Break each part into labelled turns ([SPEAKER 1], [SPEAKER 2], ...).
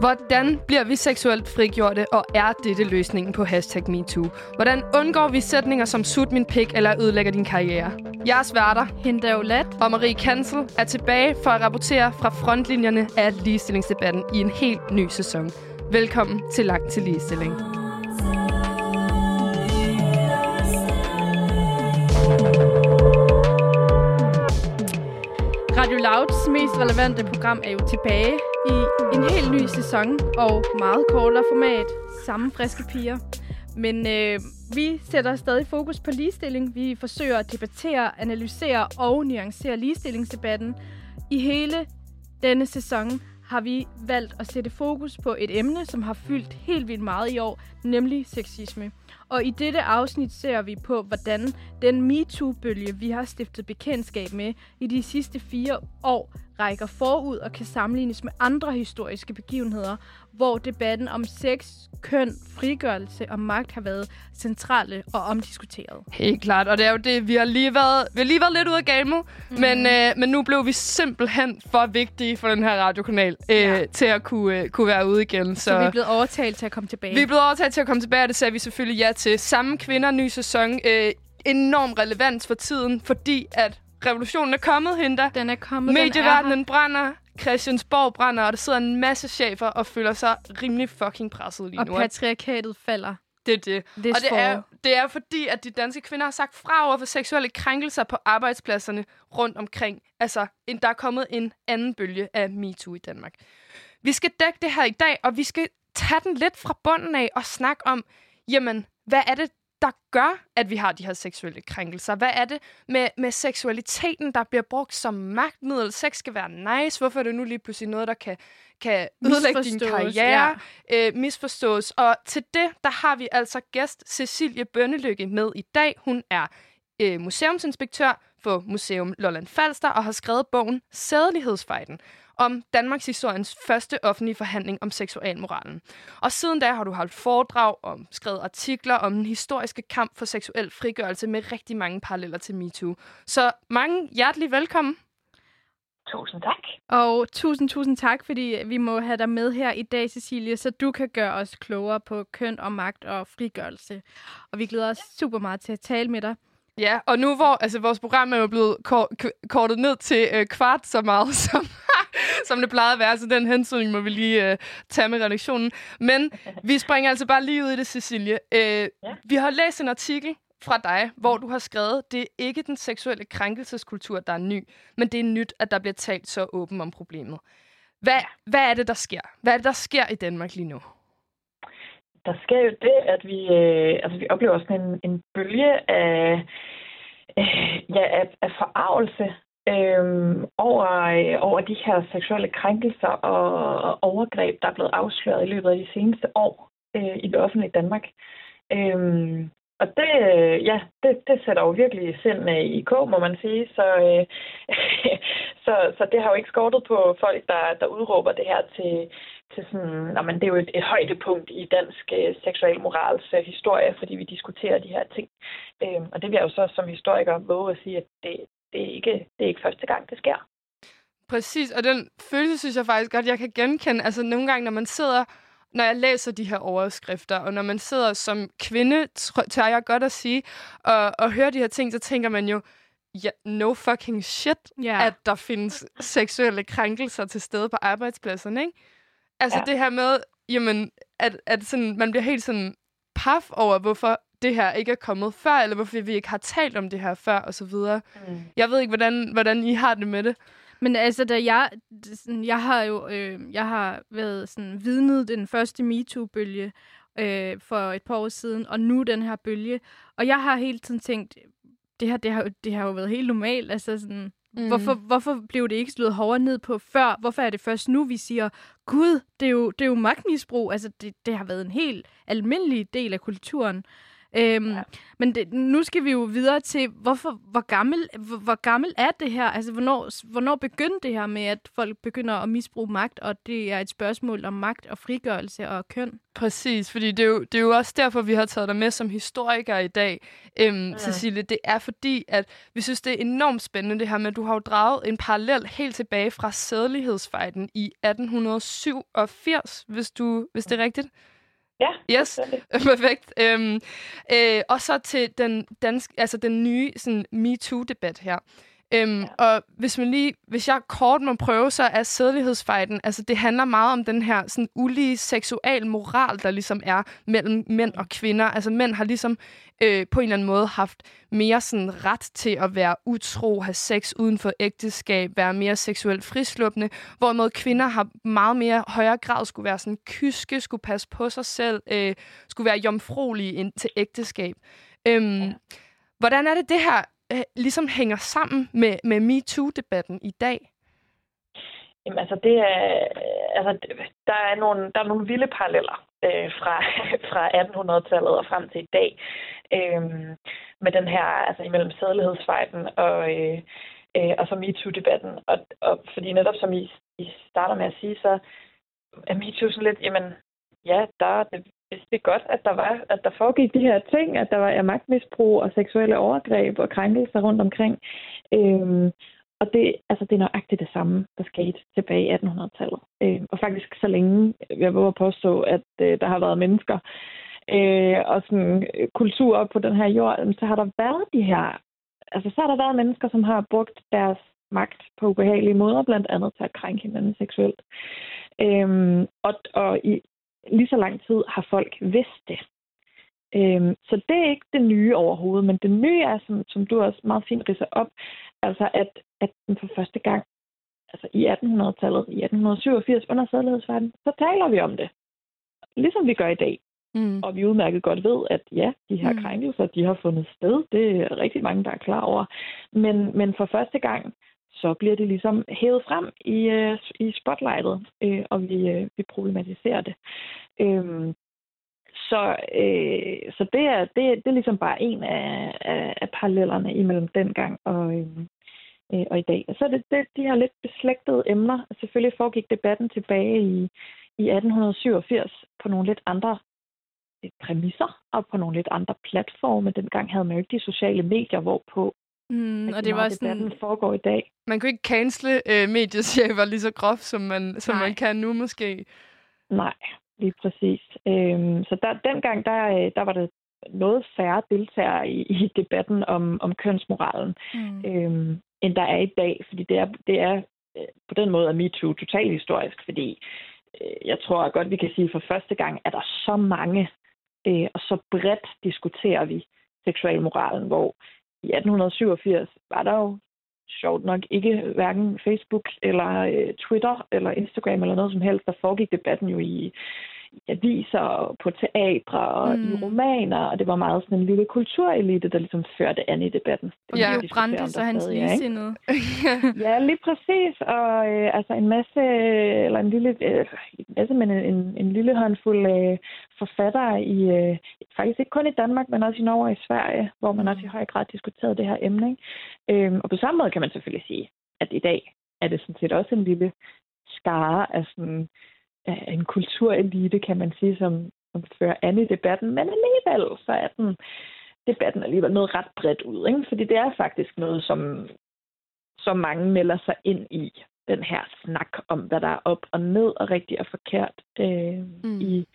[SPEAKER 1] Hvordan bliver vi seksuelt frigjorte, og er dette løsningen på hashtag MeToo? Hvordan undgår vi sætninger som sut min pik eller ødelægger din karriere? Jeres værter,
[SPEAKER 2] Hinda Olat.
[SPEAKER 1] og Marie Kansel, er tilbage for at rapportere fra frontlinjerne af ligestillingsdebatten i en helt ny sæson. Velkommen til Langt til Ligestilling.
[SPEAKER 2] Radio Louds mest relevante program er jo tilbage i en helt ny sæson og meget kortere format. Samme friske piger. Men øh, vi sætter stadig fokus på ligestilling. Vi forsøger at debattere, analysere og nuancere ligestillingsdebatten. I hele denne sæson har vi valgt at sætte fokus på et emne, som har fyldt helt vildt meget i år, nemlig sexisme. Og i dette afsnit ser vi på, hvordan den MeToo-bølge, vi har stiftet bekendtskab med i de sidste fire år, rækker forud og kan sammenlignes med andre historiske begivenheder, hvor debatten om sex, køn, frigørelse og magt har været centrale og omdiskuteret.
[SPEAKER 1] Helt klart, og det er jo det, vi har lige været, vi har lige været lidt ude af gamet, mm. men, øh, men nu blev vi simpelthen for vigtige for den her radiokanal øh,
[SPEAKER 2] Ja.
[SPEAKER 1] til at kunne, øh, kunne være ude igen. Så,
[SPEAKER 2] Så vi er blevet overtalt til at komme tilbage.
[SPEAKER 1] vi er blevet overtaget til at komme tilbage, og det sagde vi selvfølgelig ja til. Samme kvinder, ny sæson. Øh, enorm relevans for tiden, fordi at revolutionen er kommet, Hinda.
[SPEAKER 2] Den er kommet, den er
[SPEAKER 1] Medieverdenen brænder, Christiansborg brænder, og der sidder en masse chefer og føler sig rimelig fucking presset lige
[SPEAKER 2] her,
[SPEAKER 1] nu.
[SPEAKER 2] og patriarkatet falder.
[SPEAKER 1] Det er det.
[SPEAKER 2] This
[SPEAKER 1] og det er, det er fordi, at de danske kvinder har sagt fra over for seksuelle krænkelser på arbejdspladserne rundt omkring. Altså, en, der er kommet en anden bølge af MeToo i Danmark. Vi skal dække det her i dag, og vi skal tage den lidt fra bunden af og snakke om, jamen, hvad er det, der gør, at vi har de her seksuelle krænkelser? Hvad er det med, med seksualiteten, der bliver brugt som magtmiddel? Sex skal være nice. Hvorfor er det nu lige pludselig noget, der kan, kan ødelægge din karriere? øh, misforstås. Og til det, der har vi altså gæst Cecilie Bønnelykke med i dag. Hun er øh, museumsinspektør for Museum Lolland Falster og har skrevet bogen Sædelighedsfejden om Danmarks historiens første offentlige forhandling om seksualmoralen. Og siden da har du holdt foredrag om skrevet artikler om den historiske kamp for seksuel frigørelse med rigtig mange paralleller til MeToo. Så mange hjertelig velkommen.
[SPEAKER 3] Tusind tak.
[SPEAKER 2] Og tusind, tusind tak, fordi vi må have dig med her i dag, Cecilie, så du kan gøre os klogere på køn og magt og frigørelse. Og vi glæder os super meget til at tale med dig.
[SPEAKER 1] Ja, og nu hvor altså, vores program er jo blevet kor- kortet ned til øh, kvart så meget, som, som det plejede at være, så den hensyn må vi lige øh, tage med redaktionen. Men vi springer altså bare lige ud i det, Cecilie. Øh, ja. Vi har læst en artikel fra dig, hvor du har skrevet, det er ikke den seksuelle krænkelseskultur, der er ny, men det er nyt, at der bliver talt så åben om problemet. Hvad, hvad er det, der sker? Hvad er det, der sker i Danmark lige nu?
[SPEAKER 3] Der sker jo det, at vi, øh, altså, vi oplever sådan en, en bølge af, øh, ja, af, af forarvelse øh, over, øh, over de her seksuelle krænkelser og, og overgreb, der er blevet afsløret i løbet af de seneste år øh, i det offentlige Danmark. Øh, og det, øh, ja, det, det sætter jo virkelig sind øh, i k, må man sige. Så, øh, så, så det har jo ikke skortet på folk, der, der udråber det her til, til sådan, nå, men det er jo et, et højdepunkt i dansk øh, seksualmorals øh, historie, fordi vi diskuterer de her ting. Øh, og det vil jeg jo så som historiker våge at sige, at det, det, er ikke, det er ikke første gang, det sker.
[SPEAKER 1] Præcis, og den følelse synes jeg faktisk godt, jeg kan genkende. Altså nogle gange, når man sidder, når jeg læser de her overskrifter, og når man sidder som kvinde, tør jeg godt at sige, og, og hører de her ting, så tænker man jo, ja, no fucking shit,
[SPEAKER 2] Ja.
[SPEAKER 1] at der findes seksuelle krænkelser til stede på arbejdspladserne, ikke? Altså
[SPEAKER 3] Ja.
[SPEAKER 1] det her med, jamen, at, at sådan, man bliver helt sådan paf over, hvorfor det her ikke er kommet før, eller hvorfor vi ikke har talt om det her før, og så videre.
[SPEAKER 3] Mm.
[SPEAKER 1] Jeg ved ikke, hvordan, hvordan I har det med det.
[SPEAKER 2] Men altså, da jeg, sådan, jeg har jo øh, jeg har været sådan, vidnet den første MeToo-bølge øh, for et par år siden, og nu den her bølge. Og jeg har hele tiden tænkt, det her, det har, det har jo været helt normalt. Altså sådan, mm. hvorfor, hvorfor blev det ikke slået hårdere ned på før? Hvorfor er det først nu, vi siger, gud, det er jo, det er jo magtmisbrug. Altså, det, det har været en helt almindelig del af kulturen. Øhm, ja. Men det, nu skal vi jo videre til, hvorfor, hvor, gammel, hvor, hvor gammel er det her? Altså, hvornår, hvornår begyndte det her med, at folk begynder at misbruge magt, og det er et spørgsmål om magt og frigørelse og køn?
[SPEAKER 1] Præcis, fordi det er, jo, det er jo også derfor, vi har taget dig med som historiker i dag, øhm, ja. Cecilie. Det er fordi, at vi synes, det er enormt spændende det her med, at du har jo draget en parallel helt tilbage fra sædelighedsfejden i 1887, hvis, du, hvis det er rigtigt.
[SPEAKER 3] Ja,
[SPEAKER 1] yes. perfekt. Øhm, øh, og så til den, dansk, altså den nye sådan, MeToo-debat her. Øhm, ja. Og hvis man lige, hvis jeg kort må prøve, så er sædelighedsfejden, altså det handler meget om den her sådan ulige seksual moral, der ligesom er mellem mænd og kvinder. Altså mænd har ligesom øh, på en eller anden måde haft mere sådan ret til at være utro, have sex uden for ægteskab, være mere seksuelt frisluppende, hvorimod kvinder har meget mere højere grad skulle være sådan kyske, skulle passe på sig selv, øh, skulle være jomfruelige ind til ægteskab. Øhm, ja. Hvordan er det, det her øh, ligesom hænger sammen med, med MeToo-debatten i dag?
[SPEAKER 3] Jamen altså, det er, altså, der, er nogle, der er nogle vilde paralleller øh, fra, fra 1800-tallet og frem til i dag. Øh, med den her, altså imellem sædelighedsfejden og, øh, øh, og så MeToo-debatten. Og, og fordi netop som I, I starter med at sige, så er MeToo sådan lidt, jamen ja, der, det, vidste er godt, at der var, at der foregik de her ting, at der var magtmisbrug og seksuelle overgreb og krænkelser rundt omkring. Øhm, og det, altså, det er nøjagtigt det samme, der skete tilbage i 1800-tallet. Øhm, og faktisk så længe, jeg vil påstå, at øh, der har været mennesker øh, og sådan øh, kultur op på den her jord, så har der været de her, altså så har der været mennesker, som har brugt deres magt på ubehagelige måder, blandt andet til at krænke hinanden seksuelt. Øhm, og, og i, lige så lang tid har folk vidst det. Øhm, så det er ikke det nye overhovedet, men det nye er, som, som du også meget fint ridser op, altså at, at den for første gang, altså i 1800-tallet, i 1887 under sædlighedsverden, så taler vi om det. Ligesom vi gør i dag. Mm. Og vi udmærket godt ved, at ja, de her mm. krænkelser, de har fundet sted. Det er rigtig mange, der er klar over. Men, men for første gang, så bliver det ligesom hævet frem i, øh, i spotlightet, øh, og vi, øh, vi problematiserer det. Øh, så, øh, så det, er, det, det er ligesom bare en af, af, af parallellerne imellem dengang og, øhm, øh, og i dag. Og så er det, det de her lidt beslægtede emner. Selvfølgelig foregik debatten tilbage i, i 1887 på nogle lidt andre øh, præmisser og på nogle lidt andre platforme. Dengang havde man jo ikke de sociale medier, hvorpå Mm, og det var sådan... Den foregår i dag.
[SPEAKER 1] Man kunne ikke cancele øh, mediechefer lige så groft, som man, som man kan nu måske.
[SPEAKER 3] Nej, lige præcis. Øhm, så der, dengang, der, øh, der var det noget færre deltagere i, i debatten om, om kønsmoralen, mm. øhm, end der er i dag. Fordi det er, det er øh, på den måde er MeToo totalt historisk, fordi øh, jeg tror godt, vi kan sige, at for første gang er der så mange, øh, og så bredt diskuterer vi seksualmoralen, hvor i 1887 var der jo sjovt nok ikke hverken Facebook eller øh, Twitter eller Instagram eller noget som helst. Der foregik debatten jo i aviser, på teatre og mm. i romaner, og det var meget sådan en lille kulturelite, der ligesom førte an i debatten.
[SPEAKER 2] Ja, brændte så hans ligesindede.
[SPEAKER 3] ja, lige præcis. Og øh, altså en masse, eller en lille, øh, en masse, men en, en lille håndfuld øh, forfattere i, øh, faktisk ikke kun i Danmark, men også i Norge og i Sverige, hvor man også i høj grad diskuterede det her emne. Ikke? Øhm, og på samme måde kan man selvfølgelig sige, at i dag er det sådan set også en lille skare af sådan en kulturelite, kan man sige, som, som fører an i debatten. Men alligevel, så er den debatten alligevel noget ret bredt ud. Ikke? Fordi det er faktisk noget, som, som mange melder sig ind i. Den her snak om, hvad der er op og ned og rigtigt og forkert øh, mm. i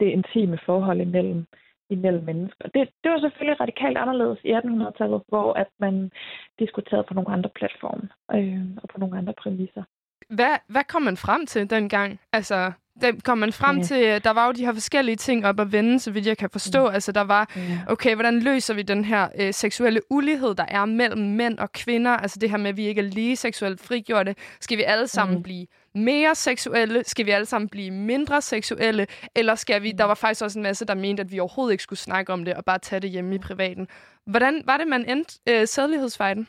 [SPEAKER 3] det intime forhold imellem, imellem mennesker. Det, det var selvfølgelig radikalt anderledes i 1800-tallet, hvor at man diskuterede på nogle andre platforme øh, og på nogle andre præmisser.
[SPEAKER 1] Hvad, hvad kom man frem til dengang? Altså, der kom man frem ja. til, der var jo de her forskellige ting op at vende, så vidt jeg kan forstå. Mm. Altså, der var, okay, hvordan løser vi den her øh, seksuelle ulighed, der er mellem mænd og kvinder? Altså det her med, at vi ikke er lige seksuelt frigjorte. Skal vi alle sammen mm. blive mere seksuelle? Skal vi alle sammen blive mindre seksuelle? Eller skal vi... Der var faktisk også en masse, der mente, at vi overhovedet ikke skulle snakke om det, og bare tage det hjemme i privaten. Hvordan var det, man endte øh, sædlighedsfejden?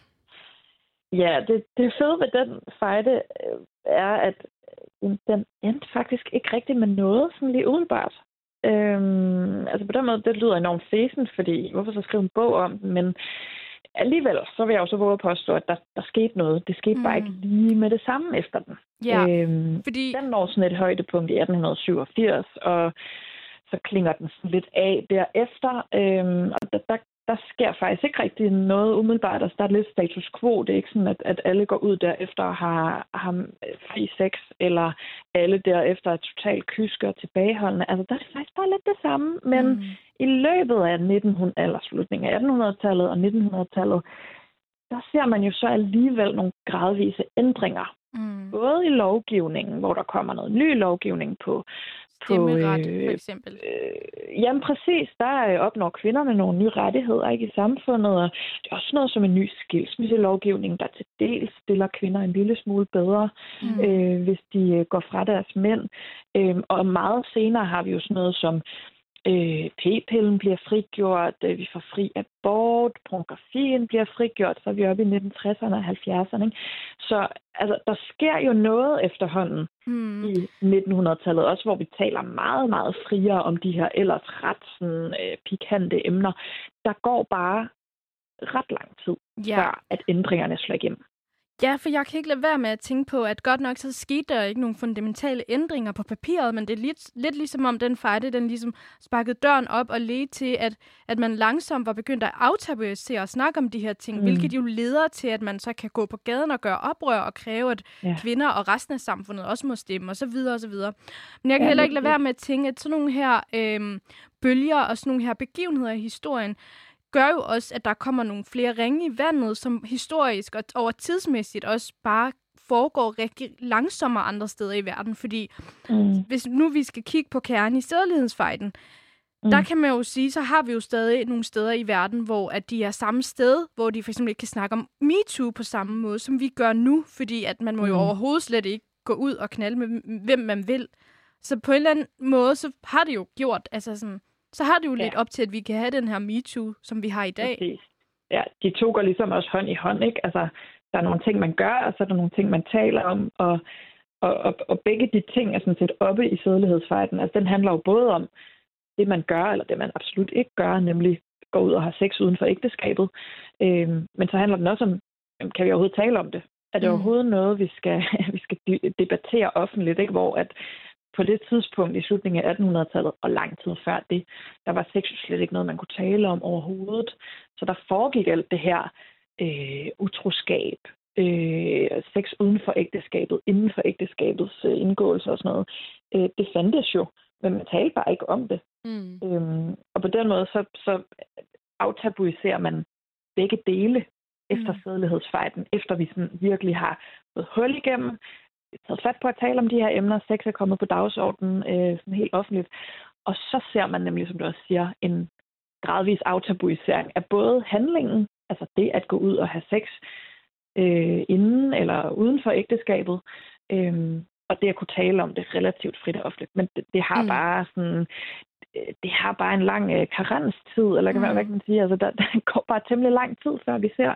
[SPEAKER 3] Ja, det, det fede ved den fejde øh, er, at øh, den endte faktisk ikke rigtig med noget, sådan lige umiddelbart. Øhm, altså på den måde, det lyder enormt fæsent, fordi hvorfor så skrive en bog om den? Men alligevel, så vil jeg også våge at påstå, at der, der skete noget. Det skete mm. bare ikke lige med det samme efter den.
[SPEAKER 2] Ja, øhm, fordi...
[SPEAKER 3] Den når sådan et højdepunkt i 1887, og så klinger den sådan lidt af derefter. Øhm, og der, der, der sker faktisk ikke rigtig noget umiddelbart. Altså, der er lidt status quo. Det er ikke sådan, at, at alle går ud derefter og har, har fri sex, eller alle derefter er totalt kyske og tilbageholdende. Altså, der er det faktisk bare lidt det samme. Men mm. i løbet af 1900, eller slutningen af 1800-tallet og 1900-tallet, der ser man jo så alligevel nogle gradvise ændringer. Mm. Både i lovgivningen, hvor der kommer noget ny lovgivning på
[SPEAKER 2] Stemmeret, øh, for eksempel.
[SPEAKER 3] Øh, jamen præcis, der øh, opnår kvinderne nogle nye rettigheder ikke, i samfundet, og det er også noget som en ny skilsmisselovgivning, der til dels stiller kvinder en lille smule bedre, mm. øh, hvis de øh, går fra deres mænd. Øh, og meget senere har vi jo sådan noget som Øh, p-pillen bliver frigjort, øh, vi får fri abort, pornografien bliver frigjort, så er vi oppe i 1960'erne og 70'erne. Ikke? Så altså, der sker jo noget efterhånden mm. i 1900-tallet, også hvor vi taler meget, meget friere om de her ellers ret sådan, øh, pikante emner. Der går bare ret lang tid, ja. før at ændringerne slår igennem.
[SPEAKER 2] Ja, for jeg kan ikke lade være med at tænke på, at godt nok så skete der ikke nogen fundamentale ændringer på papiret, men det er lidt, lidt ligesom om den fejde, den ligesom sparkede døren op og ledte til, at, at man langsomt var begyndt at aftabuisere og snakke om de her ting, mm. hvilket jo leder til, at man så kan gå på gaden og gøre oprør og kræve, at ja. kvinder og resten af samfundet også må stemme osv. osv. Men jeg kan ja, heller ikke lade være med at tænke, at sådan nogle her øh, bølger og sådan nogle her begivenheder i historien, gør jo også, at der kommer nogle flere ringe i vandet, som historisk og over tidsmæssigt også bare foregår rigtig langsommere andre steder i verden. Fordi mm. hvis nu vi skal kigge på kernen i sædelighedsfejden, mm. der kan man jo sige, så har vi jo stadig nogle steder i verden, hvor at de er samme sted, hvor de for eksempel ikke kan snakke om MeToo på samme måde, som vi gør nu, fordi at man må jo mm. overhovedet slet ikke gå ud og knalde med, hvem man vil. Så på en eller anden måde, så har det jo gjort, altså sådan, så har det jo ja. lidt op til, at vi kan have den her MeToo, som vi har i dag.
[SPEAKER 3] Præcis. Ja, de to går ligesom også hånd i hånd, ikke? Altså, der er nogle ting, man gør, og så er der nogle ting, man taler om, og, og, og, og begge de ting er sådan set oppe i sædelighedsfejden. Altså, den handler jo både om det, man gør, eller det, man absolut ikke gør, nemlig gå ud og have sex uden for ægteskabet. Øhm, men så handler den også om, kan vi overhovedet tale om det? Er det mm. overhovedet noget, vi skal, vi skal debattere offentligt, ikke? hvor at på det tidspunkt i slutningen af 1800-tallet og lang tid før det, der var sex slet ikke noget, man kunne tale om overhovedet. Så der foregik alt det her øh, utroskab, øh, sex uden for ægteskabet, inden for ægteskabets øh, indgåelse og sådan noget. Øh, det fandtes jo, men man talte bare ikke om det. Mm. Øhm, og på den måde, så, så aftabuiserer man begge dele efter mm. sædelighedsfejden, efter vi sådan virkelig har fået hul igennem, taget fat på at tale om de her emner. Sex er kommet på dagsordenen øh, sådan helt offentligt. Og så ser man nemlig, som du også siger, en gradvis aftabuisering af både handlingen, altså det at gå ud og have sex øh, inden eller uden for ægteskabet, øh, og det at kunne tale om det relativt frit og offentligt. Men det, det har mm. bare sådan det har bare en lang øh, karenstid, eller kan man, mm. hvad kan man sige, altså der, der går bare temmelig lang tid, før vi ser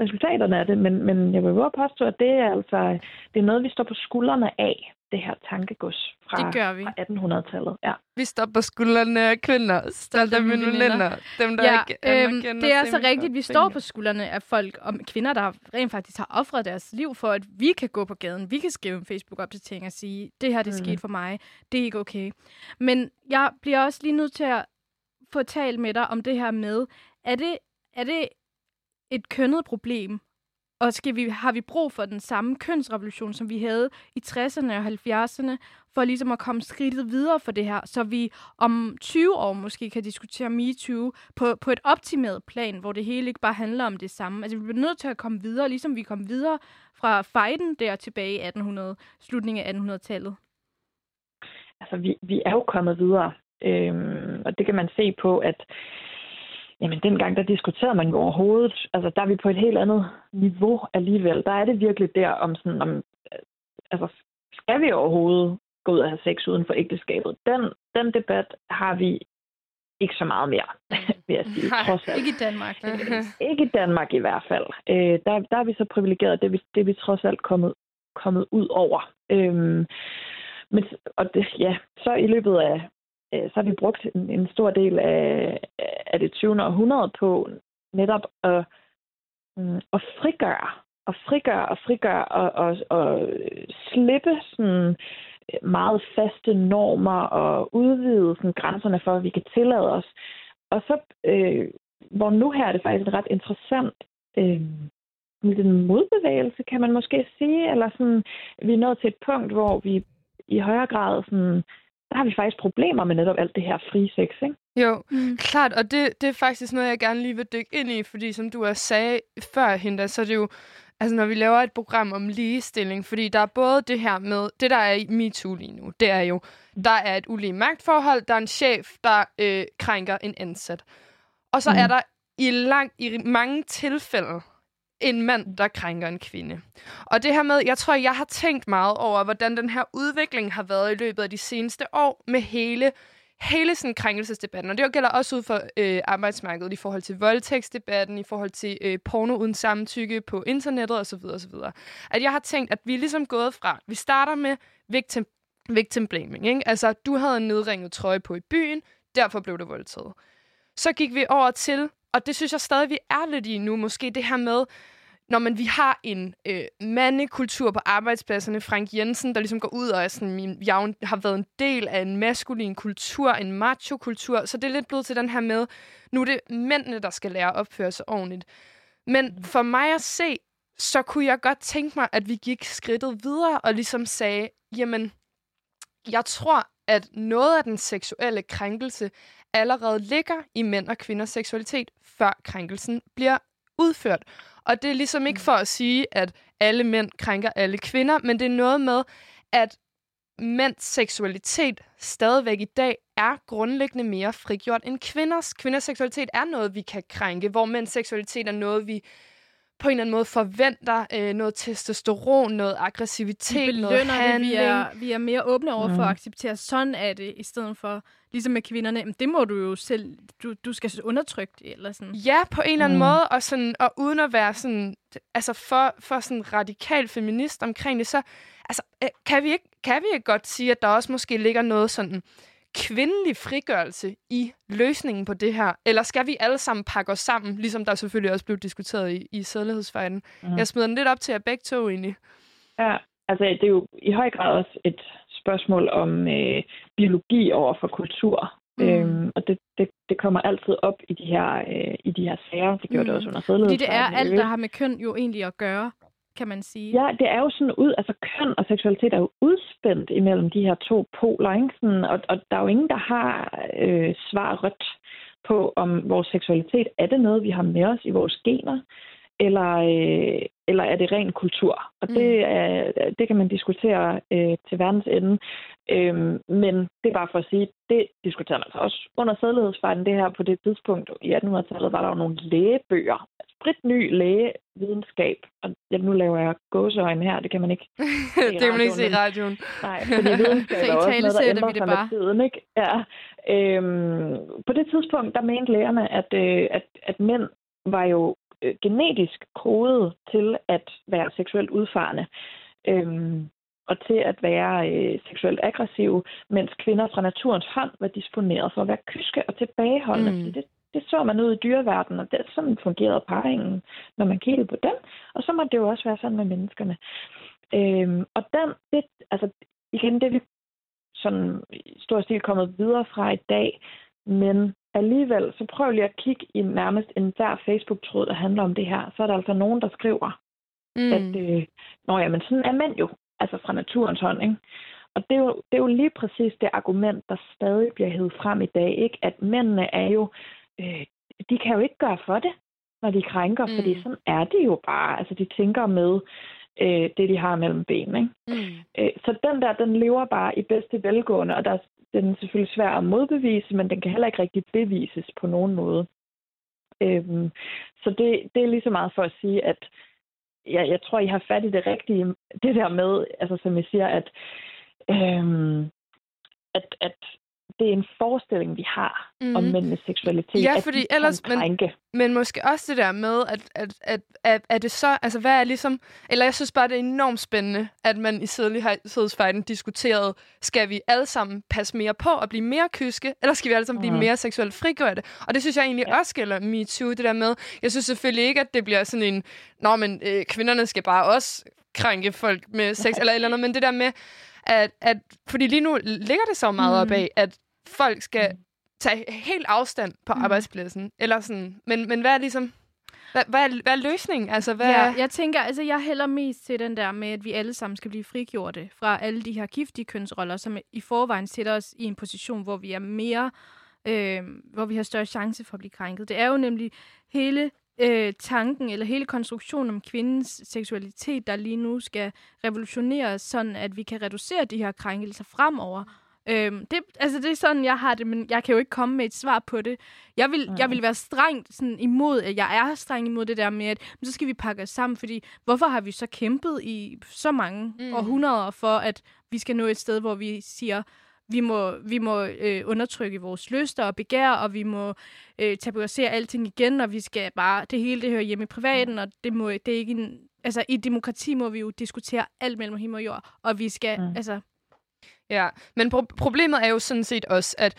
[SPEAKER 3] resultaterne af det, men, men jeg vil bare påstå, at det er altså det er noget, vi står på skuldrene af, det her tankegods fra, det gør vi. fra 1800-tallet. Ja.
[SPEAKER 1] Vi står på skuldrene af kvinder, stolte veninder, dem der
[SPEAKER 2] ja, ikke øhm, Det er så rigtigt, vi står på skuldrene af folk, om kvinder, der rent faktisk har offret deres liv for, at vi kan gå på gaden, vi kan skrive en Facebook-opdatering og sige, det her det er mm. sket for mig, det er ikke okay. Men jeg bliver også lige nødt til at få talt med dig om det her med, er det, er det et kønnet problem, og skal vi, har vi brug for den samme kønsrevolution, som vi havde i 60'erne og 70'erne, for ligesom at komme skridtet videre for det her, så vi om 20 år måske kan diskutere MeToo på, på et optimeret plan, hvor det hele ikke bare handler om det samme. Altså vi bliver nødt til at komme videre, ligesom vi kom videre fra fejden der tilbage i 1800, slutningen af 1800-tallet.
[SPEAKER 3] Altså vi, vi er jo kommet videre, øhm, og det kan man se på, at Jamen, dengang, der diskuterede man jo overhovedet, altså der er vi på et helt andet niveau alligevel. Der er det virkelig der om sådan, om, altså skal vi overhovedet gå ud og have sex uden for ægteskabet? Den, den debat har vi ikke så meget mere, vil jeg sige.
[SPEAKER 2] Trods alt. Ikke i Danmark.
[SPEAKER 3] ikke i Danmark i hvert fald. Øh, der, der er vi så privilegeret, det er vi, det er vi trods alt kommet, kommet ud over. Øhm, men, og det, ja, så i løbet af øh, så har vi brugt en, en stor del af, af det 20. århundrede på netop at, øh, at frigøre, og frigøre og frigøre og, og, og slippe sådan meget faste normer og udvide sådan, grænserne for, at vi kan tillade os. Og så, øh, hvor nu her er det faktisk ret interessant øh, en modbevægelse, kan man måske sige, eller sådan, vi er nået til et punkt, hvor vi i højere grad sådan, der har vi faktisk problemer med netop alt det her fri sex, ikke?
[SPEAKER 1] Jo, mm. klart, og det, det er faktisk noget, jeg gerne lige vil dykke ind i, fordi som du også sagde før, Hinda, så er det jo, altså når vi laver et program om ligestilling, fordi der er både det her med, det der er i MeToo lige nu, det er jo, der er et ulige magtforhold, der er en chef, der øh, krænker en ansat. Og så mm. er der i, lang, i mange tilfælde en mand, der krænker en kvinde. Og det her med, jeg tror, jeg har tænkt meget over, hvordan den her udvikling har været i løbet af de seneste år med hele hele sådan krænkelsesdebatten, og det gælder også ud for øh, arbejdsmarkedet i forhold til voldtægtsdebatten, i forhold til øh, porno uden samtykke på internettet osv. osv. At jeg har tænkt, at vi er ligesom gået fra, vi starter med victim, victim blaming. Ikke? Altså, du havde en nedringet trøje på i byen, derfor blev du voldtaget. Så gik vi over til, og det synes jeg stadig, vi er lidt i nu, måske det her med, når man vi har en øh, mandekultur på arbejdspladserne, Frank Jensen, der ligesom går ud og er sådan, min, jeg har været en del af en maskulin kultur, en macho-kultur, så det er lidt blevet til den her med, nu er det mændene, der skal lære at opføre sig ordentligt. Men for mig at se, så kunne jeg godt tænke mig, at vi gik skridtet videre og ligesom sagde, jamen, jeg tror, at noget af den seksuelle krænkelse allerede ligger i mænd og kvinders seksualitet, før krænkelsen bliver udført. Og det er ligesom ikke mm. for at sige, at alle mænd krænker alle kvinder, men det er noget med, at mænds seksualitet stadigvæk i dag er grundlæggende mere frigjort end kvinders. Kvinders seksualitet er noget, vi kan krænke, hvor mænds seksualitet er noget, vi på en eller anden måde forventer øh, noget testosteron, noget aggressivitet, noget handling.
[SPEAKER 2] Det. Vi, er, vi er mere åbne over for at mm. acceptere, sådan er det, i stedet for, ligesom med kvinderne, men det må du jo selv, du, du skal undertrykke det, eller sådan.
[SPEAKER 1] Ja, på en eller anden mm. måde, og, sådan, og uden at være sådan, altså for, for sådan radikal feminist omkring det, så altså, øh, kan, vi ikke, kan vi ikke godt sige, at der også måske ligger noget sådan kvindelig frigørelse i løsningen på det her? Eller skal vi alle sammen pakke os sammen, ligesom der selvfølgelig også blev diskuteret i, i sædlighedsfejden? Mm. Jeg smider den lidt op til jer begge to egentlig.
[SPEAKER 3] Ja, altså det er jo i høj grad også et spørgsmål om øh, biologi over for kultur. Mm. Øhm, og det, det, det kommer altid op i de her, øh, i de her sager. Det gjorde mm. det også under sædlighedsfejden.
[SPEAKER 2] Fordi det er alt, der har med køn jo egentlig at gøre kan man sige.
[SPEAKER 3] Ja, det er jo sådan ud, altså køn og seksualitet er jo udspændt imellem de her to poler, ikke? Sådan, og, og der er jo ingen, der har øh, svar rødt på, om vores seksualitet er det noget, vi har med os i vores gener, eller, øh, eller er det ren kultur? Og mm. det, er, det kan man diskutere øh, til verdens ende. Øhm, men det er bare for at sige, det diskuterer man så også under sædlighedsfejden. Det her på det tidspunkt i 1800-tallet var der jo nogle lægebøger, sprit ny lægevidenskab. Og ja, nu laver jeg gåseøjne her, det kan man ikke
[SPEAKER 1] Det kan man ikke se i radioen.
[SPEAKER 3] Nej, fordi videnskab er også noget, der ændrer sig med tiden. Ikke? Ja. Øhm, på det tidspunkt, der mente lægerne, at, øh, at, at mænd var jo øh, genetisk kodet til at være seksuelt udfarende. Øhm, og til at være øh, seksuelt aggressive, mens kvinder fra naturens hånd var disponeret for at være kyske og tilbageholdende. Mm. Det, det så man ud i dyreverdenen, og det, sådan fungerede parringen, når man kiggede på den. Og så må det jo også være sådan med menneskerne. Øhm, og den, det, altså igen, det vi sådan i stor stil kommet videre fra i dag, men alligevel, så prøv lige at kigge i nærmest en der Facebook-tråd, der handler om det her. Så er der altså nogen, der skriver, mm. at øh, Nå ja, men sådan er mænd jo, altså fra naturens hånd, ikke? Og det er, jo, det er jo lige præcis det argument, der stadig bliver hævet frem i dag, ikke? At mændene er jo, øh, de kan jo ikke gøre for det, når de krænker, mm. fordi sådan er det jo bare. Altså, de tænker med øh, det, de har mellem benene, ikke? Mm. Øh, så den der, den lever bare i bedste velgående, og der, den er selvfølgelig svær at modbevise, men den kan heller ikke rigtig bevises på nogen måde. Øhm, så det, det er lige så meget for at sige, at jeg, jeg tror, I har fat i det rigtige. Det der med, altså som jeg siger, at, øhm, at, at det er en forestilling, vi har mm. om mændenes seksualitet.
[SPEAKER 1] Ja, fordi ellers... Men, men måske også det der med, at, at, at, at, at det så... Altså, hvad er ligesom... Eller jeg synes bare, det er enormt spændende, at man i Sædlighedsfejden diskuterede, skal vi alle sammen passe mere på og blive mere kyske, eller skal vi alle sammen mm. blive mere seksuelt frigjorte? Og det synes jeg egentlig ja. også gælder MeToo, det der med... Jeg synes selvfølgelig ikke, at det bliver sådan en... Nå, men øh, kvinderne skal bare også krænke folk med sex, eller eller andet, men det der med, at, at fordi lige nu ligger det så meget mm. op af, at folk skal mm. tage helt afstand på mm. arbejdspladsen. Eller sådan. Men, men hvad er ligesom... Hvad, hvad, er, hvad er løsningen? Altså, hvad
[SPEAKER 2] ja, jeg tænker, altså jeg hælder mest til den der med, at vi alle sammen skal blive frigjorte fra alle de her giftige kønsroller, som i forvejen sætter os i en position, hvor vi er mere, øh, hvor vi har større chance for at blive krænket. Det er jo nemlig hele øh, tanken eller hele konstruktionen om kvindens seksualitet, der lige nu skal revolutioneres, sådan at vi kan reducere de her krænkelser fremover. Øhm, det, altså, det er sådan, jeg har det, men jeg kan jo ikke komme med et svar på det. Jeg vil, jeg vil være strengt sådan, imod, at jeg er streng imod det der med, at men så skal vi pakke os sammen, fordi hvorfor har vi så kæmpet i så mange mm. århundreder for, at vi skal nå et sted, hvor vi siger, vi må, vi må øh, undertrykke vores lyster og begær, og vi må øh, tabuisere alting igen, og vi skal bare, det hele det hører hjemme i privaten, og det, må, det er ikke en, altså i demokrati må vi jo diskutere alt mellem himmel og jord, og vi skal, mm. altså...
[SPEAKER 1] Ja, men pro- problemet er jo sådan set også, at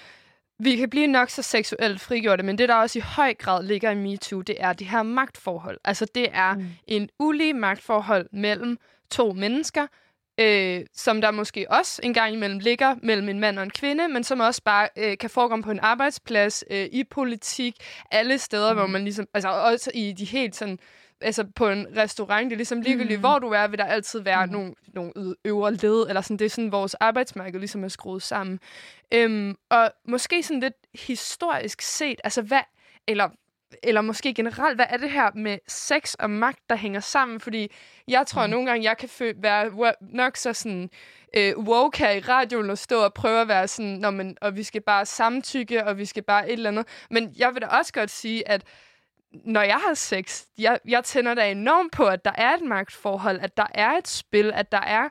[SPEAKER 1] vi kan blive nok så seksuelt frigjorte, men det, der også i høj grad ligger i MeToo, det er det her magtforhold. Altså, det er mm. en ulige magtforhold mellem to mennesker, øh, som der måske også en gang imellem ligger mellem en mand og en kvinde, men som også bare øh, kan forekomme på en arbejdsplads, øh, i politik, alle steder, mm. hvor man ligesom, altså også i de helt sådan, altså på en restaurant, det er ligesom ligegyldigt, mm. hvor du er, vil der altid være mm. nogle, nogle øvre led, eller sådan, det er sådan, vores arbejdsmarked ligesom er skruet sammen. Øhm, og måske sådan lidt historisk set, altså hvad, eller eller måske generelt, hvad er det her med sex og magt, der hænger sammen? Fordi jeg tror mm. nogle gange, jeg kan være nok så sådan øh, woke her i radioen og stå og prøve at være sådan, Nå, men, og vi skal bare samtykke, og vi skal bare et eller andet. Men jeg vil da også godt sige, at når jeg har sex, jeg, jeg tænder da enormt på, at der er et magtforhold, at der er et spil, at der er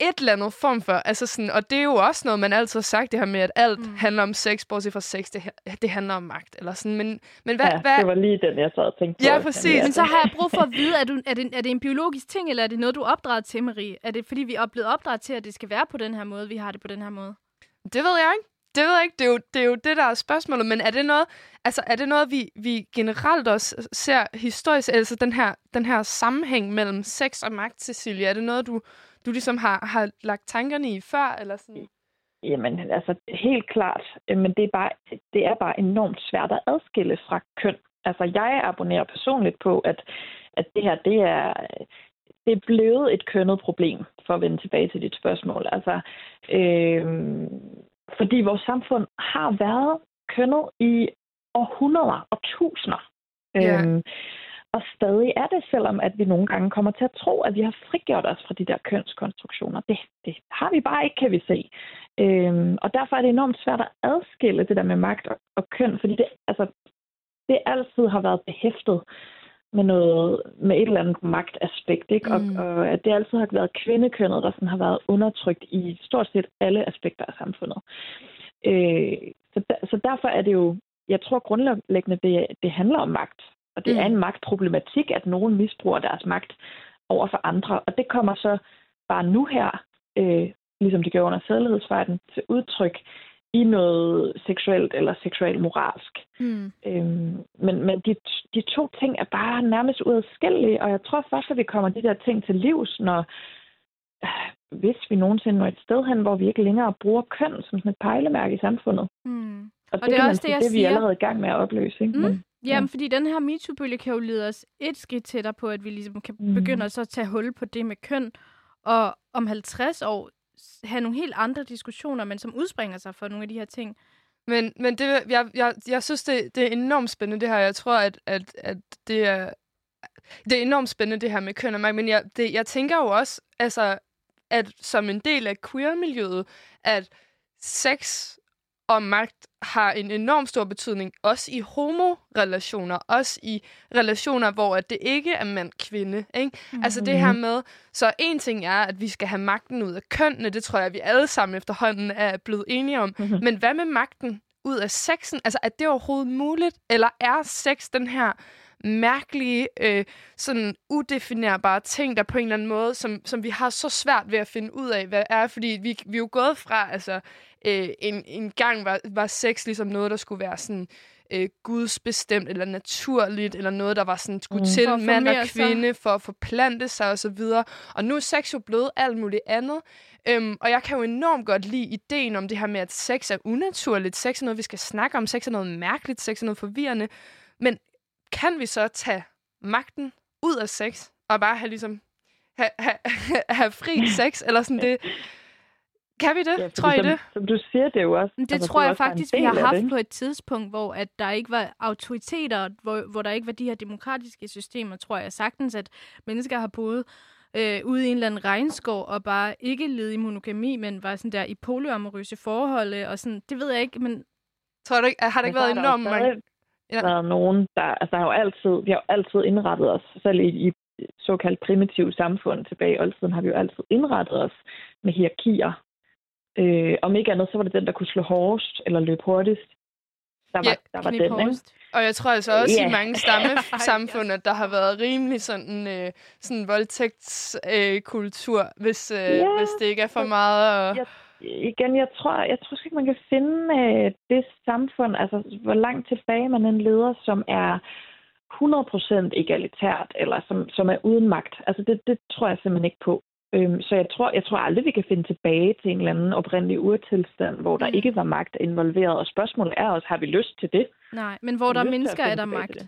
[SPEAKER 1] et eller andet form for, altså sådan, og det er jo også noget, man altid har sagt, det her med, at alt mm. handler om sex, bortset fra sex, det, det handler om magt, eller sådan, men, men hvad,
[SPEAKER 3] ja,
[SPEAKER 1] hvad...
[SPEAKER 3] det var lige den, jeg sad og tænkte
[SPEAKER 1] på. Ja, præcis.
[SPEAKER 2] Men så har jeg brug for at vide, er, du, er, det, er det en biologisk ting, eller er det noget, du er opdraget til, Marie? Er det, fordi vi er blevet opdraget til, at det skal være på den her måde, vi har det på den her måde?
[SPEAKER 1] Det ved jeg ikke. Det ved jeg ikke. Det er jo det, er jo det der er spørgsmålet. Men er det noget, altså, er det noget vi, vi generelt også ser historisk, altså den her, den her sammenhæng mellem sex og magt, Cecilia? Er det noget, du, du ligesom har, har lagt tankerne i før? Eller sådan?
[SPEAKER 3] Jamen, altså helt klart. Men det er, bare, det er bare enormt svært at adskille fra køn. Altså, jeg abonnerer personligt på, at, at det her, det er, det er blevet et kønnet problem, for at vende tilbage til dit spørgsmål. Altså, øh, fordi vores samfund har været kønnet i århundreder og tusinder. Yeah. Øhm, og stadig er det, selvom at vi nogle gange kommer til at tro, at vi har frigjort os fra de der kønskonstruktioner. Det, det har vi bare ikke, kan vi se. Øhm, og derfor er det enormt svært at adskille det der med magt og, og køn, fordi det, altså, det altid har været behæftet med noget med et eller andet magtaspekt, ikke? Mm. Og, og at det altid har været kvindekønnet, der sådan har været undertrykt i stort set alle aspekter af samfundet. Øh, så, der, så derfor er det jo, jeg tror grundlæggende, det, det handler om magt. Og det mm. er en magtproblematik, at nogen misbruger deres magt over for andre. Og det kommer så bare nu her, øh, ligesom de gjorde under sædlighedsfejden, til udtryk i noget seksuelt eller seksuelt moralsk. Mm. Øhm, men men de, de to ting er bare nærmest uadskillelige, og jeg tror først, at vi kommer de der ting til livs, når øh, hvis vi nogensinde når et sted hen, hvor vi ikke længere bruger køn som sådan et pejlemærke i samfundet. Mm. Og, og det, det er også det, jeg det, vi er allerede i gang med at opløse. Ikke? Mm. Men,
[SPEAKER 2] Jamen, fordi den her MeToo-bølge kan jo lede os et skridt tættere på, at vi ligesom kan mm. begynde så at tage hul på det med køn. Og om 50 år have nogle helt andre diskussioner, men som udspringer sig for nogle af de her ting.
[SPEAKER 1] Men, men det, jeg, jeg, jeg synes, det, det er enormt spændende, det her. Jeg tror, at, at, at det er... Det er enormt spændende, det her med køn og magt, men jeg, det, jeg tænker jo også, altså, at som en del af queer-miljøet, at sex og magt har en enorm stor betydning, også i homorelationer, også i relationer, hvor det ikke er mand-kvinde. Ikke? Mm-hmm. Altså det her med, så en ting er, at vi skal have magten ud af kønnene, det tror jeg, vi alle sammen efterhånden er blevet enige om. Mm-hmm. Men hvad med magten ud af sexen? Altså er det overhovedet muligt, eller er sex den her mærkelige, øh, sådan udefinerbare ting, der på en eller anden måde, som, som vi har så svært ved at finde ud af, hvad er. Fordi vi, vi er jo gået fra, altså, øh, en, en gang var, var sex ligesom noget, der skulle være sådan øh, gudsbestemt eller naturligt, eller noget, der var sådan, skulle mm. til mand og kvinde sig. for at forplante sig og så videre. Og nu er sex jo blevet alt muligt andet. Øhm, og jeg kan jo enormt godt lide ideen om det her med, at sex er unaturligt. Sex er noget, vi skal snakke om. Sex er noget mærkeligt. Sex er noget forvirrende. Men kan vi så tage magten ud af sex, og bare have ligesom have, have, have fri sex, eller sådan det. Kan vi det? Ja, tror I
[SPEAKER 3] som,
[SPEAKER 1] det?
[SPEAKER 3] Som du siger, det er jo også...
[SPEAKER 2] Det altså, tror jeg faktisk, vi har haft det, på et tidspunkt, hvor at der ikke var autoriteter, hvor, hvor der ikke var de her demokratiske systemer, tror jeg sagtens, at mennesker har boet øh, ude i en eller anden regnskov og bare ikke led i monogami, men var sådan der i polyamorøse forhold, og sådan, det ved jeg ikke, men...
[SPEAKER 1] Tror du ikke, har det ikke været enormt mange
[SPEAKER 3] ja. været nogen, der, altså, der har jo altid, vi har jo altid indrettet os, selv i, i såkaldt primitive samfund tilbage i oldtiden, har vi jo altid indrettet os med hierarkier. Øh, om ikke andet, så var det den, der kunne slå hårdest eller løbe hurtigst. Der var,
[SPEAKER 1] ja,
[SPEAKER 3] der var den, ikke?
[SPEAKER 1] Og jeg tror altså også yeah. i mange stammesamfund, at der har været rimelig sådan, øh, sådan voldtægtskultur, øh, hvis, øh, yeah. hvis det ikke er for meget. Og...
[SPEAKER 3] Jeg igen, jeg tror, jeg tror ikke, man kan finde øh, det samfund, altså hvor langt tilbage man en leder, som er 100% egalitært, eller som, som er uden magt. Altså det, det tror jeg simpelthen ikke på. Øhm, så jeg tror, jeg tror aldrig, vi kan finde tilbage til en eller anden oprindelig urtilstand, hvor der mm. ikke var magt involveret. Og spørgsmålet er også, har vi lyst til det?
[SPEAKER 2] Nej, men hvor der er mennesker, er der magt.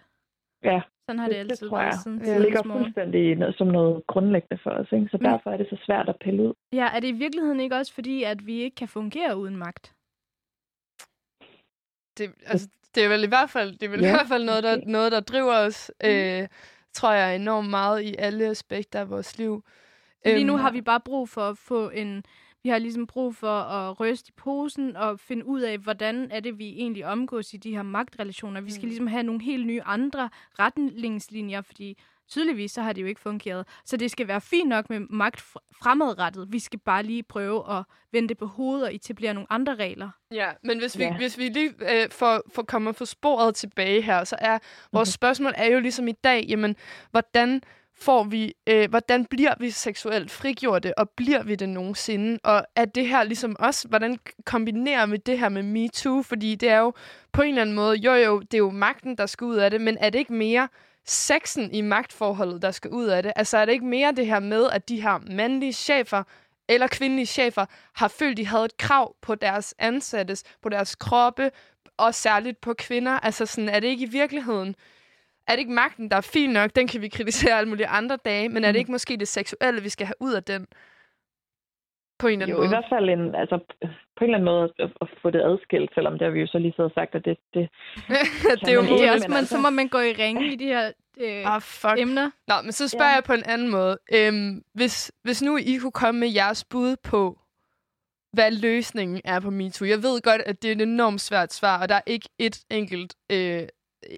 [SPEAKER 3] Ja.
[SPEAKER 2] Sådan har det, det altid
[SPEAKER 3] det været siden Det ligger fuldstændig noget, som noget grundlæggende for os, ikke? så Men, derfor er det så svært at pille ud.
[SPEAKER 2] Ja, er det i virkeligheden ikke også fordi, at vi ikke kan fungere uden magt?
[SPEAKER 1] Det, altså, det er vel i hvert fald, det er vel ja, i hvert fald noget, der, noget, der driver os, mm. øh, tror jeg, enormt meget i alle aspekter af vores liv.
[SPEAKER 2] Lige nu øhm, har vi bare brug for at få en vi har ligesom brug for at ryste i posen og finde ud af, hvordan er det, vi egentlig omgås i de her magtrelationer. Vi skal mm. ligesom have nogle helt nye andre retningslinjer, fordi tydeligvis så har det jo ikke fungeret. Så det skal være fint nok med magt fremadrettet. Vi skal bare lige prøve at vende det på hovedet og etablere nogle andre regler.
[SPEAKER 1] Ja, men hvis vi, ja. hvis vi lige øh, får, får kommer for sporet tilbage her, så er vores mm-hmm. spørgsmål er jo ligesom i dag, jamen, hvordan får vi, øh, hvordan bliver vi seksuelt frigjorte, og bliver vi det nogensinde? Og er det her ligesom også, hvordan kombinerer vi det her med MeToo? Fordi det er jo på en eller anden måde, jo jo, det er jo magten, der skal ud af det, men er det ikke mere sexen i magtforholdet, der skal ud af det? Altså er det ikke mere det her med, at de her mandlige chefer eller kvindelige chefer har følt, de havde et krav på deres ansattes, på deres kroppe, og særligt på kvinder. Altså sådan, er det ikke i virkeligheden er det ikke magten, der er fin nok? Den kan vi kritisere alle mulige andre dage, men er det mm. ikke måske det seksuelle, vi skal have ud af den? På en eller anden
[SPEAKER 3] jo,
[SPEAKER 1] måde.
[SPEAKER 3] i hvert fald en, altså, på en eller anden måde at, at få det adskilt, selvom det har vi jo så lige så sagt, at det... Det,
[SPEAKER 2] det er jo muligt. Også, men så må man gå i ringe i de her øh,
[SPEAKER 1] ah, fuck.
[SPEAKER 2] emner.
[SPEAKER 1] Nå, men så spørger ja. jeg på en anden måde. Øhm, hvis, hvis nu I kunne komme med jeres bud på, hvad løsningen er på MeToo. Jeg ved godt, at det er et enormt svært svar, og der er ikke et enkelt øh,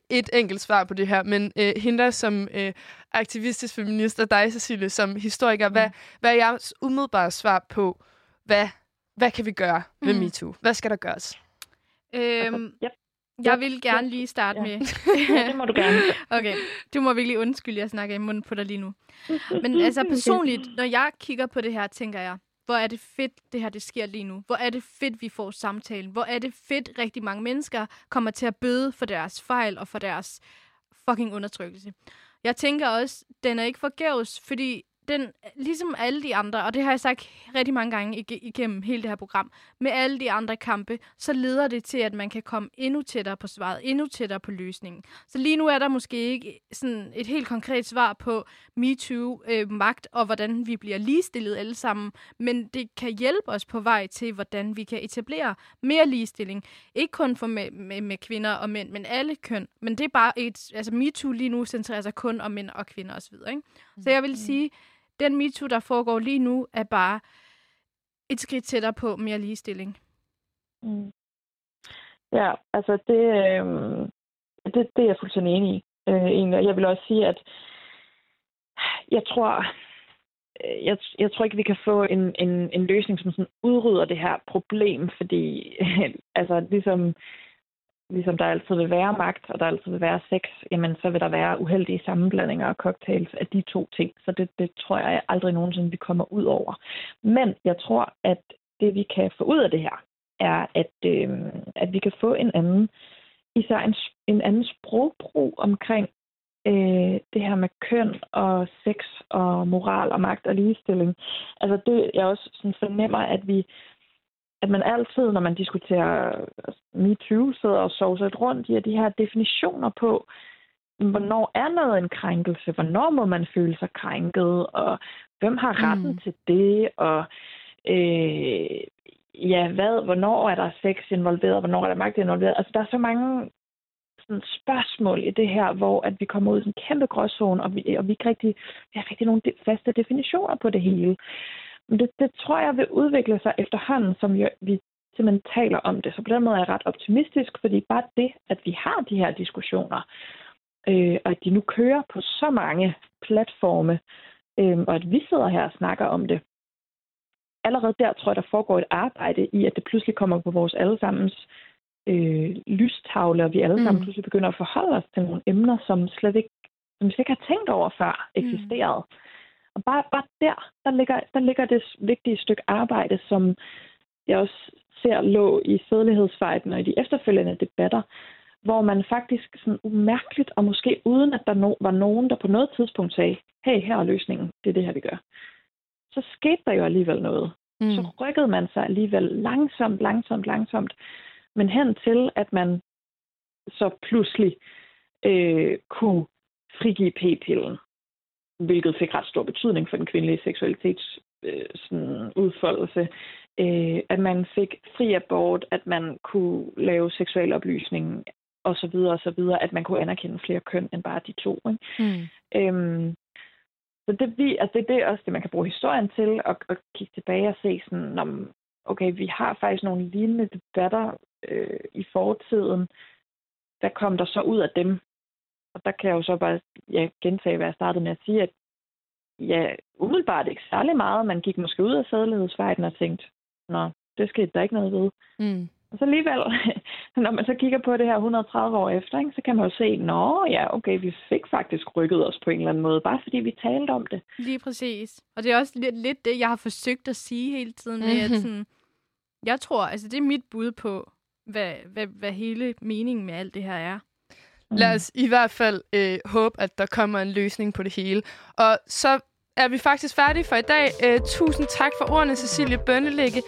[SPEAKER 1] et enkelt svar på det her, men øh, hende som øh, aktivistisk feminist, og dig, Cecilie, som historiker, mm. hvad, hvad er jeres umiddelbare svar på, hvad, hvad kan vi gøre med mm. MeToo? Hvad skal der gøres?
[SPEAKER 2] Øhm, yep. Jeg vil gerne lige starte ja. med...
[SPEAKER 3] ja, det må du gerne.
[SPEAKER 2] okay, du må virkelig undskylde, jeg snakker i munden på dig lige nu. Men altså personligt, når jeg kigger på det her, tænker jeg, hvor er det fedt, det her det sker lige nu. Hvor er det fedt, vi får samtalen. Hvor er det fedt, rigtig mange mennesker kommer til at bøde for deres fejl og for deres fucking undertrykkelse. Jeg tænker også, den er ikke forgæves, fordi den, ligesom alle de andre, og det har jeg sagt rigtig mange gange igennem hele det her program, med alle de andre kampe, så leder det til, at man kan komme endnu tættere på svaret, endnu tættere på løsningen. Så lige nu er der måske ikke sådan et helt konkret svar på MeToo, øh, magt og hvordan vi bliver ligestillet alle sammen, men det kan hjælpe os på vej til, hvordan vi kan etablere mere ligestilling. Ikke kun for med, med, med kvinder og mænd, men alle køn. Men det er bare et, altså MeToo lige nu centrerer sig kun om mænd og kvinder osv. Ikke? Så jeg vil mm. sige, den MeToo, der foregår lige nu, er bare et skridt tættere på mere ligestilling.
[SPEAKER 3] Mm. Ja, altså det, øh, det, det er jeg fuldstændig enig i. Øh, egentlig. Jeg vil også sige, at jeg tror, øh, jeg, jeg tror ikke, vi kan få en, en, en løsning, som sådan udrydder det her problem, fordi altså ligesom, ligesom der altid vil være magt, og der altid vil være sex, jamen så vil der være uheldige sammenblandinger og cocktails af de to ting. Så det, det tror jeg aldrig nogensinde, vi kommer ud over. Men jeg tror, at det vi kan få ud af det her, er, at, øh, at vi kan få en anden, især en, en anden sprogbrug omkring øh, det her med køn og sex og moral og magt og ligestilling. Altså det, jeg også sådan fornemmer, at vi at man altid, når man diskuterer MeToo, sidder og sover lidt rundt i de her definitioner på, hvornår er noget en krænkelse, hvornår må man føle sig krænket, og hvem har retten mm. til det, og øh, ja, hvad, hvornår er der sex involveret, hvornår er der magt involveret. Altså, der er så mange sådan, spørgsmål i det her, hvor at vi kommer ud i en kæmpe gråzone, og vi, og vi ikke rigtig, vi har rigtig nogle faste definitioner på det hele. Det, det tror jeg vil udvikle sig efterhånden, som jo, vi simpelthen taler om det. Så på den måde er jeg ret optimistisk, fordi bare det, at vi har de her diskussioner, øh, og at de nu kører på så mange platforme, øh, og at vi sidder her og snakker om det, allerede der tror jeg, der foregår et arbejde i, at det pludselig kommer på vores allesammens øh, lystavle, og vi alle sammen mm. pludselig begynder at forholde os til nogle emner, som slet ikke, som vi slet ikke har tænkt over før eksisterede. Mm. Og bare, bare der, der ligger, der ligger det vigtige stykke arbejde, som jeg også ser lå i sædelighedsfejden og i de efterfølgende debatter, hvor man faktisk sådan umærkeligt, og måske uden at der no, var nogen, der på noget tidspunkt sagde, hey, her er løsningen, det er det her, vi gør. Så skete der jo alligevel noget. Mm. Så rykkede man sig alligevel langsomt, langsomt, langsomt, men hen til, at man så pludselig øh, kunne frigive p-pillen hvilket fik ret stor betydning for den kvindelige seksualitets øh, sådan udfoldelse. Øh, at man fik fri abort, at man kunne lave seksuel oplysning og så videre og så videre, at man kunne anerkende flere køn end bare de to. Ikke? Mm. Øhm, så det, vi, altså det, det er også det, man kan bruge historien til, at, at kigge tilbage og se sådan, om, okay, vi har faktisk nogle lignende debatter øh, i fortiden. Hvad kom der så ud af dem? Og der kan jeg jo så bare ja, gentage, hvad jeg startede med at sige, at ja, umiddelbart ikke særlig meget. Man gik måske ud af sædelighedsvejden og tænkte, nå, det skete der ikke noget ved. Mm. Og så alligevel, når man så kigger på det her 130 år efter, ikke, så kan man jo se, nå ja, okay, vi fik faktisk rykket os på en eller anden måde, bare fordi vi talte om det.
[SPEAKER 2] Lige præcis. Og det er også lidt, lidt det, jeg har forsøgt at sige hele tiden. Med, at sådan, jeg tror, altså det er mit bud på, hvad, hvad, hvad hele meningen med alt det her er.
[SPEAKER 1] Lad os i hvert fald øh, håbe, at der kommer en løsning på det hele. Og så er vi faktisk færdige for i dag. Øh, tusind tak for ordene, Cecilie Bønnelykke,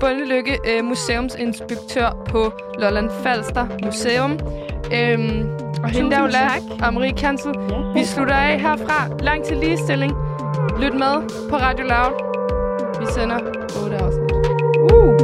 [SPEAKER 1] Bønnelykke øh, museumsinspektør på Lolland Falster Museum. Øhm, og hende der, tak. og Marie Kansel. Vi slutter af herfra. Lang til ligestilling. Lyt med på Radio Loud. Vi sender 8 afsnit.